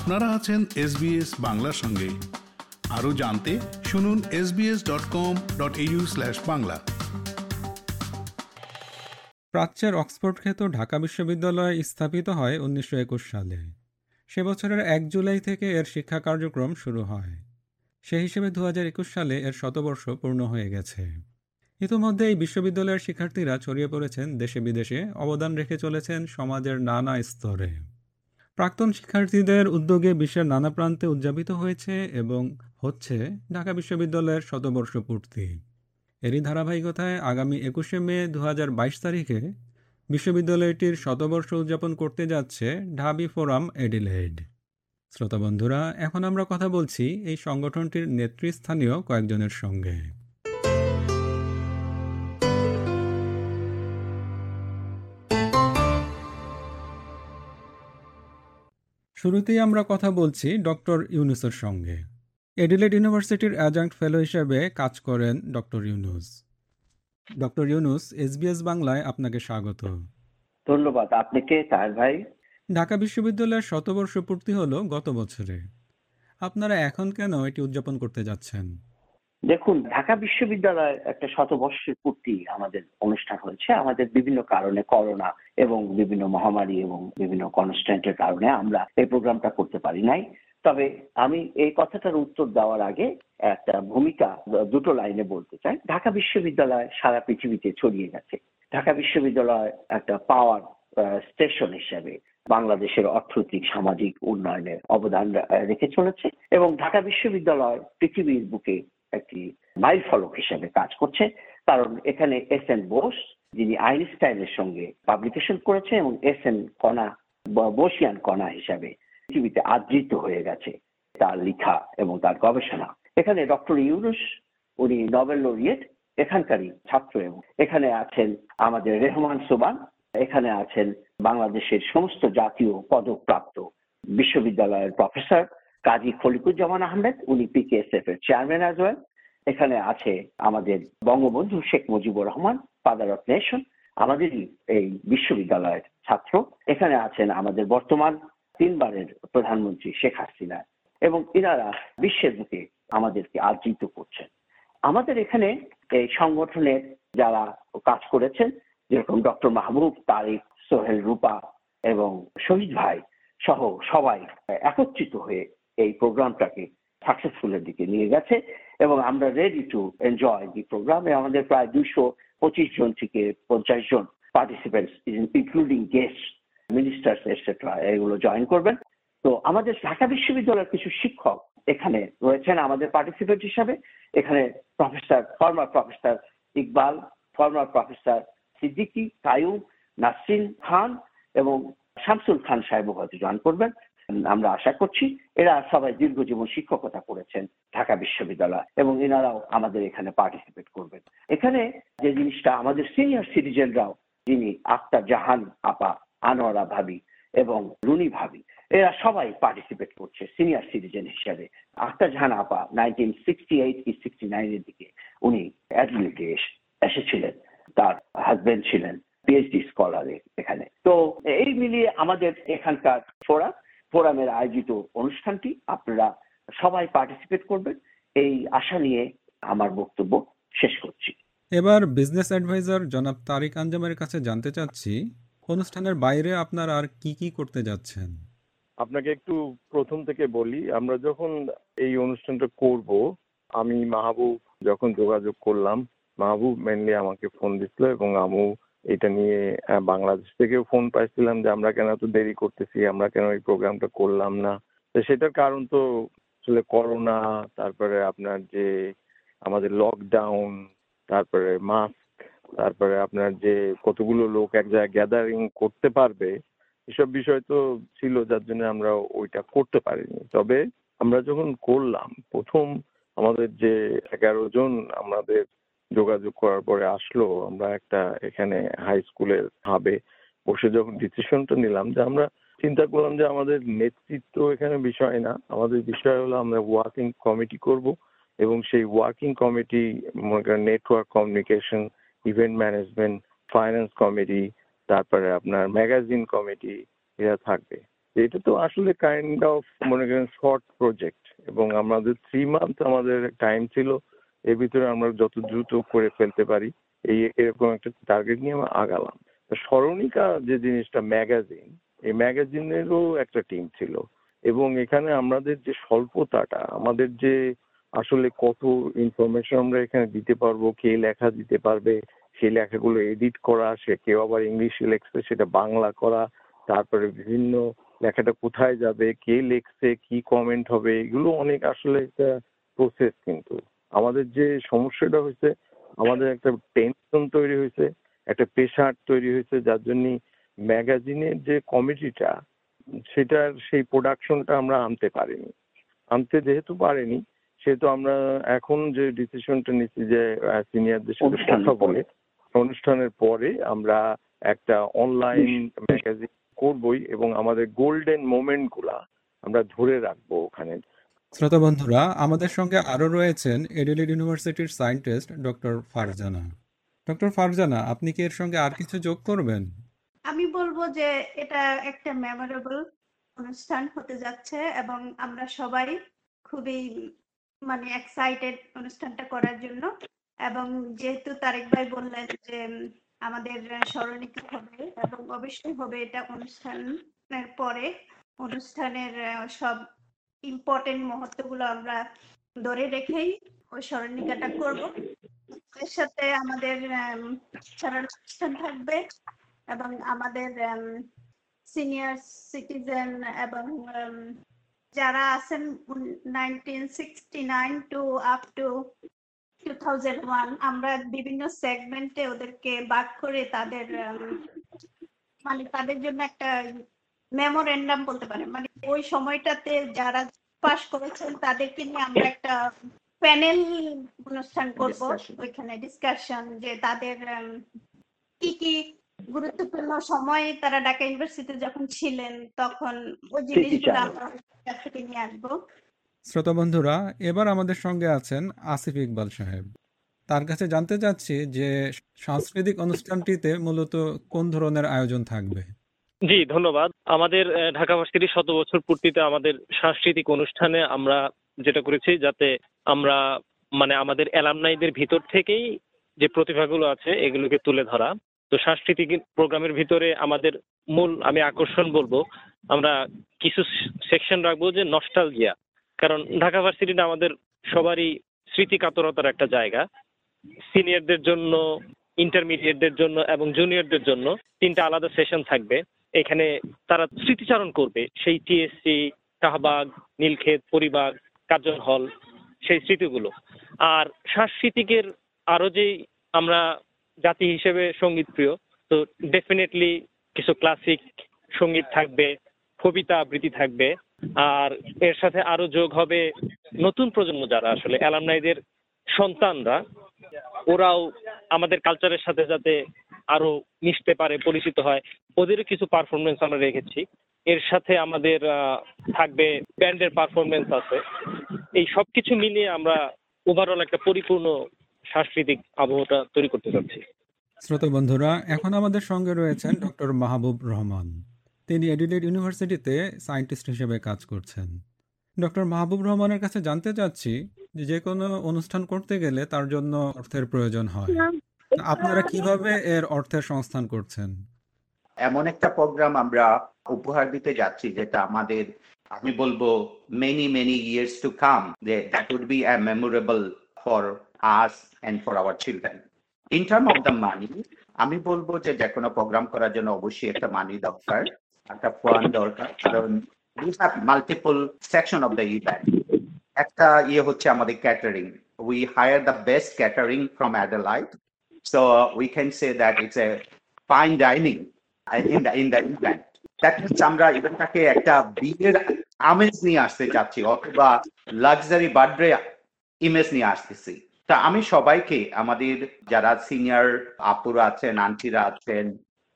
আপনারা আছেন এসবিএস বাংলার সঙ্গে। আরও জানতে শুনুন SBS dot com dot Bangla. প্রাচ্যের অক্সফোর্ড খ্যাত ঢাকা বিশ্ববিদ্যালয় স্থাপিত হয় উনিশশো একুশ সালে। সে বছরের এক জুলাই থেকে এর শিক্ষা কার্যক্রম শুরু হয়। সে হিসেবে দু হাজার একুশ সালে এর শতবর্ষ পূর্ণ হয়ে গেছে। ইতোমধ্যে এই বিশ্ববিদ্যালয়ের শিক্ষার্থীরা ছড়িয়ে পড়েছেন দেশে বিদেশে অবদান রেখে চলেছেন সমাজের নানা স্তরে। প্রাক্তন শিক্ষার্থীদের উদ্যোগে বিশ্বের নানা প্রান্তে উদযাপিত হয়েছে এবং হচ্ছে ঢাকা বিশ্ববিদ্যালয়ের শতবর্ষ পূর্তি। এরই ধারাবাহিকতায় আগামী একুশে মে দু হাজার বাইশ তারিখে বিশ্ববিদ্যালয়টির শতবর্ষ উদযাপন করতে যাচ্ছে ঢাবি ফোরাম এডিলেড। শ্রোতা বন্ধুরা, এখন আমরা কথা বলছি এই সংগঠনটির নেতৃস্থানীয় কয়েকজনের সঙ্গে। শুরুতেই আমরা কথা বলছি ডক্টর ইউনুসের সঙ্গে। এডিলেড ইউনিভার্সিটির অ্যাজাঙ্ক ফেলো হিসেবে কাজ করেন doctor Yunus. Doctor Yunus SBS বাংলায় আপনাকে স্বাগত। ধন্যবাদ। আপনি কে? তার ভাই? ঢাকা বিশ্ববিদ্যালয়ের শতবর্ষ পূর্তি হলো গত বছরে। আপনারা এখন কেন এটি উদযাপন করতে যাচ্ছেন? দেখুন, ঢাকা বিশ্ববিদ্যালয় একটা শতবর্ষের পূর্তি আমাদের অনুষ্ঠান হয়েছে। আমাদের বিভিন্ন কারণে করোনা এবং বিভিন্ন মহামারী এবং বিভিন্ন কনস্ট্যান্টের কারণে আমরা এই প্রোগ্রামটা করতে পারি নাই। তবে আমি এই কথাটার উত্তর দেওয়ার আগে একটা ভূমিকা দুটো লাইনে বলতে চাই। ঢাকা বিশ্ববিদ্যালয় সারা পৃথিবীতে ছড়িয়ে গেছে। ঢাকা বিশ্ববিদ্যালয় একটা পাওয়ার স্টেশন হিসেবে বাংলাদেশের অর্থনৈতিক, সামাজিক উন্নয়নে অবদান রেখে চলেছে এবং ঢাকা বিশ্ববিদ্যালয় পৃথিবীর বুকে একটি মাইল ফলক হিসেবে কাজ করছে। কারণ এখানে এস এন বোস যিনি আইনস্টাইনের সঙ্গে পাবলিকেশন করেছে এবং এস এন কণা বসিয়ান কণা হিসাবে পৃথিবীতে আদৃত হয়ে গেছে তার লিখা এবং তার গবেষণা। এখানে ডক্টর ইউনুস, উনি নোবেল লরিয়েট এখানকারই ছাত্র এবং এখানে আছেন আমাদের রেহমান সোবান, এখানে আছেন বাংলাদেশের সমস্ত জাতীয় পদকপ্রাপ্ত বিশ্ববিদ্যালয়ের প্রফেসর কাজী খলিকুজ্জামান আহমেদ, উনি পিকেএসএফ এর চেয়ারম্যান অ্যাজ ওয়েল এখানে আছে আমাদের Bangabandhu Sheikh Mujibur Rahman father of nation আমাদেরই এই বিশ্ববিদ্যালয়ের ছাত্র। এখানে আছেন আমাদের বর্তমান তিনবারের প্রধানমন্ত্রী শেখ হাসিনা এবং এনারা বিশ্বের বুকে আমাদেরকে আর্জিত করছেন। আমাদের এখানে এই সংগঠনের যারা কাজ করেছেন, যেরকম ডক্টর মাহবুব, তারিক, সোহেল রূপা এবং শহীদ ভাই সহ সবাই একত্রিত হয়ে এই প্রোগ্রামটাকে সাকসেসফুলের দিকে নিয়ে গেছে এবং আমরা রেডি টু এনজয় দি প্রোগ্রামে আমাদের প্রায় দুশো পঁচিশ জন থেকে পঞ্চাশ জন participants including guest ministers etcetera এগুলো জয়েন করবেন। তো আমাদের ঢাকা বিশ্ববিদ্যালয়ের কিছু শিক্ষক এখানে রয়েছেন আমাদের পার্টিসিপেন্ট হিসাবে। এখানে professor former professor Iqbal former professor Siddiqui Qayum Nasrin Khan এবং শামসুল খান সাহেব হয়তো জয়েন করবেন। আমরা আশা করছি এরা সবাই দীর্ঘজীবন শিক্ষকতা করেছেন ঢাকা বিশ্ববিদ্যালয় এবং এনারাও আমাদের এখানে পার্টিসিপেট করবেন। এখানে যে জিনিসটা আমাদের সিনিয়র সিটিজেনরাও যিনি আক্তার জাহান আপা, আনোয়ারা ভাবি এবং রুনি ভাবি, এরা সবাই পার্টিসিপেট করছে সিনিয়র সিটিজেন হিসেবে। আক্তার জাহান আপা নাইনটিন সিক্সটি এইট কি সিক্সটি নাইনের দিকে উনি অ্যাডমিটে এসেছিলেন, তার হাজবেন্ড ছিলেন পিএইচডি স্কলারে এখানে। তো এই মিলিয়ে আমাদের এখানকার ফোরাম ফোরামের আয়োজিত অনুষ্ঠানটি আপনারা সবাই পার্টিসিপেট করবেন। এই আশা নিয়ে আমার বক্তব্য শেষ করছি। এবার বিজনেস অ্যাডভাইজার জনাব তারিক আঞ্জামের কাছে জানতে চাচ্ছি অনুষ্ঠানের বাইরে আপনার আর কি কি করতে যাচ্ছেন? আপনাকে একটু প্রথম থেকে বলি আমরা যখন এই অনুষ্ঠানটা করব আমি মাহবুব যখন যোগাযোগ করলাম মাহবুব মেনলি আমাকে ফোন দিছিল এবং আমু এটা নিয়ে বাংলাদেশ থেকেও ফোন পাইছিলাম যে আমরা কেন এত দেরি করতেছি, আমরা কেন এই প্রোগ্রামটা করলাম না? তো সেটার কারণ তো আসলে করোনা তারপরে আপনার যে আমাদের লকডাউন তারপরে মাস্ক তারপরে আপনার যে কতগুলো লোক এক জায়গায় গ্যাদারিং করতে পারবে, এসব বিষয় তো ছিল, যার জন্য আমরা ওইটা করতে পারিনি। তবে আমরা যখন করলাম, প্রথম আমাদের যে এগারো জন আমাদের যোগাযোগ করার পরে আসলো, আমরা একটা এখানে হাই স্কুলের হাবে বসে যখন ডিসিশনটা নিলাম যে আমরা চিন্তা করলাম যে আমাদের নেতৃত্ব এখানে বিষয় না, আমাদের বিষয় হলো আমরা ওয়ার্কিং কমিটি করব এবং সেই ওয়ার্কিং কমিটি মনে করেন network communication event management finance committee তারপরে আপনার ম্যাগাজিন কমিটি এরা থাকবে। এটা তো আসলে কাইন্ড অফ মনে করেন শর্ট প্রজেক্ট এবং আমাদের থ্রি মান্থ আমাদের টাইম ছিল এর ভিতরে আমরা যত দ্রুত করে ফেলতে পারি, এই এরকম একটা টার্গেট নিয়ে আমরা আগালাম। স্মরণিকা যে জিনিসটা ম্যাগাজিন এই ম্যাগাজিনেরও একটা টিম ছিল। এবং এখানে আমাদের যে স্বল্পতাটা, আমাদের যে আসলে কত ইনফরমেশন আমরা এখানে দিতে পারব, কে লেখা দিতে পারবে সেই লেখাগুলো এডিট করা, সে কেউ আবার ইংলিশে লেখছে, সেটা বাংলা করা, তারপরে বিভিন্ন লেখাটা কোথায় যাবে, কে লেখছে, কি কমেন্ট হবে, এগুলো অনেক আসলে একটা প্রসেস কিন্তু। আমাদের যে সমস্যাটা হয়েছে আমাদের একটা টেনশন তৈরি হয়েছে একটা প্রেশার তৈরি হয়েছে যার জন্য ম্যাগাজিনের যে কমিটিটা সেটার সেই প্রোডাকশনটা আমরা আনতে পারিনি। আনতে যেহেতু পারিনি সেহেতু আমরা এখন যে ডিসিশনটা নিচ্ছি যে সিনিয়রদের সাথে কথা বলে অনুষ্ঠানের পরে আমরা একটা অনলাইন ম্যাগাজিন করবই এবং আমাদের গোল্ডেন মোমেন্টগুলা আমরা ধরে রাখব ওখানে। শ্রোতা বন্ধুরা, আমাদের সঙ্গে আরও রয়েছেন এডিলেড ইউনিভার্সিটির scientist doctor Farzana. Doctor Farzana, আপনি কি এর সঙ্গে আর কিছু যোগ করবেন? আমি বলব যে এটা একটা মেমোরেবল অনুষ্ঠান হতে যাচ্ছে এবং আমরা সবাই খুবই মানে এক্সাইটেড অনুষ্ঠানটা করার জন্য এবং যেহেতু তারেক ভাই বললেন যে, আমাদের স্মরণিকা হবে এবং অবশ্যই হবে এটা অনুষ্ঠানের পরে। অনুষ্ঠানের সব ইম্পর্টেন্ট মুহূর্তগুলো আমরা ধরে রেখেই ওই স্মরণিকাটা করব। এর সাথে আমাদের অনুষ্ঠান থাকবে এবং আমাদের সিনিয়র সিটিজেন এবং যারা আছেন nineteen sixty nine to up to two thousand one আমরা বিভিন্ন সেগমেন্টে ওদেরকে বাদ করে তাদের মানে তাদের জন্য একটা মেমোরেন্ডাম বলতে পারেন। মানে ওই সময়টাতে যারা পাশ করেছেন তাদেরকে নিয়ে আমরা একটা প্যানেল অনুষ্ঠান করব. ওইখানে ডিসকাশন যে তাদের কি কি গুরুত্বপূর্ণ সময়ে তারা ঢাকা ইউনিভার্সিটিতে যখন ছিলেন তখন ওই জিনিসগুলো আমরা কাছ থেকে নিয়ে আসব। শ্রোতা বন্ধুরা এবার আমাদের সঙ্গে আছেন আসিফ ইকবাল সাহেব। তার কাছে জানতে চাচ্ছি যে সাংস্কৃতিক অনুষ্ঠানটিতে মূলত কোন ধরনের আয়োজন থাকবে? জি, ধন্যবাদ। আমাদের ঢাকা ভার্সিটির শত বছর পূর্তিতে আমাদের সাংস্কৃতিক অনুষ্ঠানে আমরা যেটা করেছি, যাতে আমরা মানে আমাদের অ্যালামনাইদের ভিতর থেকেই যে প্রতিভাগুলো আছে, এগুলোকে তুলে ধরা। তো সাংস্কৃতিক প্রোগ্রামের ভিতরে আমাদের মূল, আমি আকর্ষণ বলব, আমরা কিছু সেকশন রাখব যে নস্টালজিয়া। কারণ ঢাকা ভার্সিটিটা আমাদের সবারই স্মৃতি কাতরতার একটা জায়গা। সিনিয়রদের জন্য, ইন্টারমিডিয়েটদের জন্য এবং জুনিয়রদের জন্য তিনটা আলাদা সেশন থাকবে। এখানে তারা স্মৃতিচারণ করবে। সেই টিএসসি শাহবাগ নীলক্ষেত পরিবার কার্জন হল, সেই স্মৃতিগুলো। আর সাংস্কৃতিকের আরও যে আমরা জাতি হিসেবে সংগীত প্রিয়, তো ডেফিনেটলি কিছু ক্লাসিক সংগীত থাকবে, কবিতা আবৃত্তি থাকবে। আর এর সাথে আরও যোগ হবে নতুন প্রজন্ম যারা আসলে অ্যালামনাইদের সন্তানরা। ওরাও আমাদের কালচারের সাথে যাতে আরও মিশতে পারে পরিচিত হয়। ওদেরও কিছু পারফরমেন্স আমরা রেখেছি। এর সাথে আমাদের আহ, থাকবে ব্যান্ডের পারফরমেন্স আছে। এই সবকিছু মিলিয়ে আমরা ওভারঅল একটা পরিপূর্ণ সাংস্কৃতিক আবহটা তৈরি করতে চাচ্ছি শ্রোতা বন্ধুরা এখন আমাদের সঙ্গে রয়েছেন ডক্টর মাহবুব রহমান। তিনি এডিলেড ইউনিভার্সিটিতে সায়েন্টিস্ট হিসেবে কাজ করছেন। ডক্টর মাহবুব রহমানের কাছে জানতে চাচ্ছি যে যে কোনো অনুষ্ঠান করতে গেলে তার জন্য অর্থের প্রয়োজন হয়। আপনারা কীভাবে এর অর্থের সংস্থান করছেন? এমন একটা প্রোগ্রাম আমরা উপহার দিতে যাচ্ছি, যেটা আমাদের, আমি বলব many many years to come that would be a memorable for us and for our children in term of the money আমি বলব যে যে কোনো প্রোগ্রাম করার জন্য অবশ্যই একটা মানি দরকার, একটা ফান্ড দরকার, কারণ we have multiple section of the event একটা ইয়ে হচ্ছে আমাদের catering we hire the best catering from Adelaide so we can say that it's a fine dining in the in the event. That means আমরা ইভেন্টটাকে একটা বিয়ের আমেজ নিয়ে আসতে চাচ্ছি, অথবা লাক্সারি বার্থডে ইমেজ নিয়ে আসতেছি। তা আমি সবাইকে, আমাদের যারা সিনিয়র আপুরা আছেন আন্টিরা আছেন,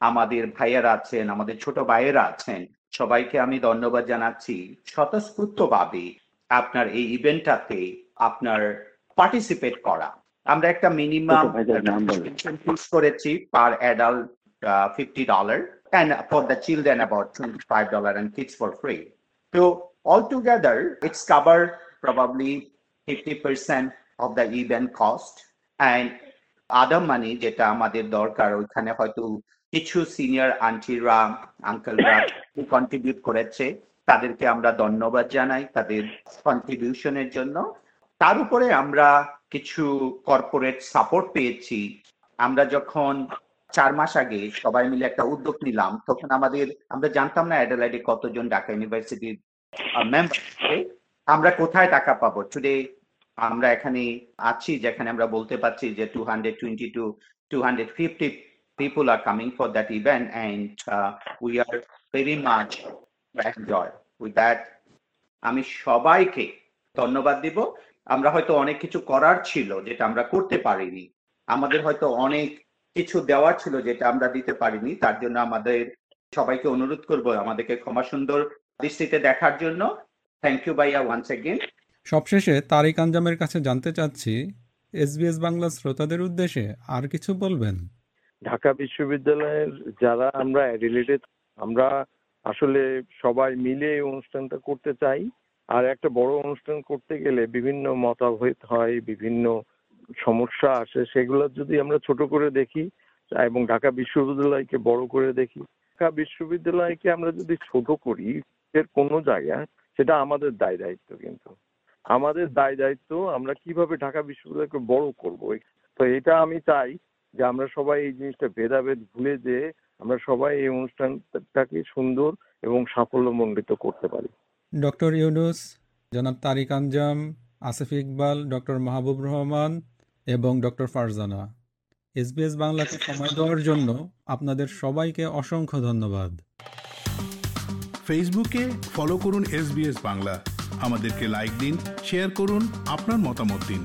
আমাদের ভাইয়েরা আছেন, আমাদের ছোট ভাইয়েরা আছেন, সবাইকে আমি ধন্যবাদ জানাচ্ছি। স্বতঃস্ফূর্তভাবে আপনার এই ইভেন্টটাতে আপনার পার্টিসিপেট করা। আমরা একটা মিনিমাম ছোট ভাইদের নাম বলেন। ফিক্স করেছি per adult uh, $50 and for the children about $25 and kids for free. So altogether, it's covered probably 50% of the event cost and other money যেটা আমাদের দরকার ওইখানে হয়তো কিছু সিনিয়র আন্টিরা আঙ্কেলরা কন্ট্রিবিউট করেছে তাদেরকে আমরা ধন্যবাদ জানাই তাদের কন্ট্রিবিউশনের জন্য তার উপরে আমরা কিছু কর্পোরেট সাপোর্ট পেয়েছি। আমরা যখন চার মাস আগে সবাই মিলে একটা উদ্যোগ নিলাম তখন আমাদের আমরা জানতাম না অ্যাডেলাইডে কতজন ঢাকা ইউনিভার্সিটির মেম্বার আমরা কোথায় টাকা পাবো? টুডে আমরা এখানে আছি যেখানে আমরা বলতে পারছি যে two hundred twenty to two hundred fifty people are coming for that event and uh, we are very much enjoy. That আমি সবাইকে ধন্যবাদ দিব। আমরা হয়তো অনেক কিছু করার ছিল যেটা আমরা করতে পারিনি। আমাদের হয়তো অনেক কিছু দেওয়ার ছিল যেটা আমরা দিতে পারিনি। তার জন্য আমাদের সবাইকে অনুরোধ করব আমাদেরকে ক্ষমা সুন্দর দৃষ্টিতে দেখার জন্য। থ্যাংক ইউ ভাইয়া ওয়ান্স এগেন সবশেষে তারিক আঞ্জামের কাছে জানতে চাচ্ছি এসবিএস বাংলা শ্রোতাদের উদ্দেশ্যে আর কিছু বলবেন? ঢাকা বিশ্ববিদ্যালয়ের যারা আমরা রিলেটেড আমরা আসলে সবাই মিলে এই অনুষ্ঠানটা করতে চাই। আর একটা বড় অনুষ্ঠান করতে গেলে বিভিন্ন মতাভেদ হয়, বিভিন্ন সমস্যা আসে, সেগুলো যদি আমরা ছোট করে দেখি এবং ঢাকা বিশ্ববিদ্যালয়কে বড় করে দেখি। ঢাকা বিশ্ববিদ্যালয়কে আমরা যদি ছোট করি, এর কোনো জায়গায় সেটা আমাদের দায় দায়িত্ব কিন্তু। আমাদের দায় দায়িত্ব আমরা কীভাবে ঢাকা বিশ্ববিদ্যালয়কে বড় করব? তো এটা আমি চাই যে আমরা সবাই এই জিনিসটা ভেদাভেদ ভুলে যে আমরা সবাই এই অনুষ্ঠানটাকে সুন্দর এবং সাফল্যমণ্ডিত করতে পারি। ডক্টর ইউনুস, জনাব তারিক আঞ্জাম, আসিফ ইকবাল, ডক্টর মাহবুব রহমান এবং ডক্টর ফারজানা। এসবিএস বাংলাকে সময় দেওয়ার জন্য আপনাদের সবাইকে অসংখ্য ধন্যবাদ। ফেসবুকে ফলো করুন এস বাংলা। আমাদেরকে লাইক দিন, শেয়ার করুন, আপনার মতামত দিন।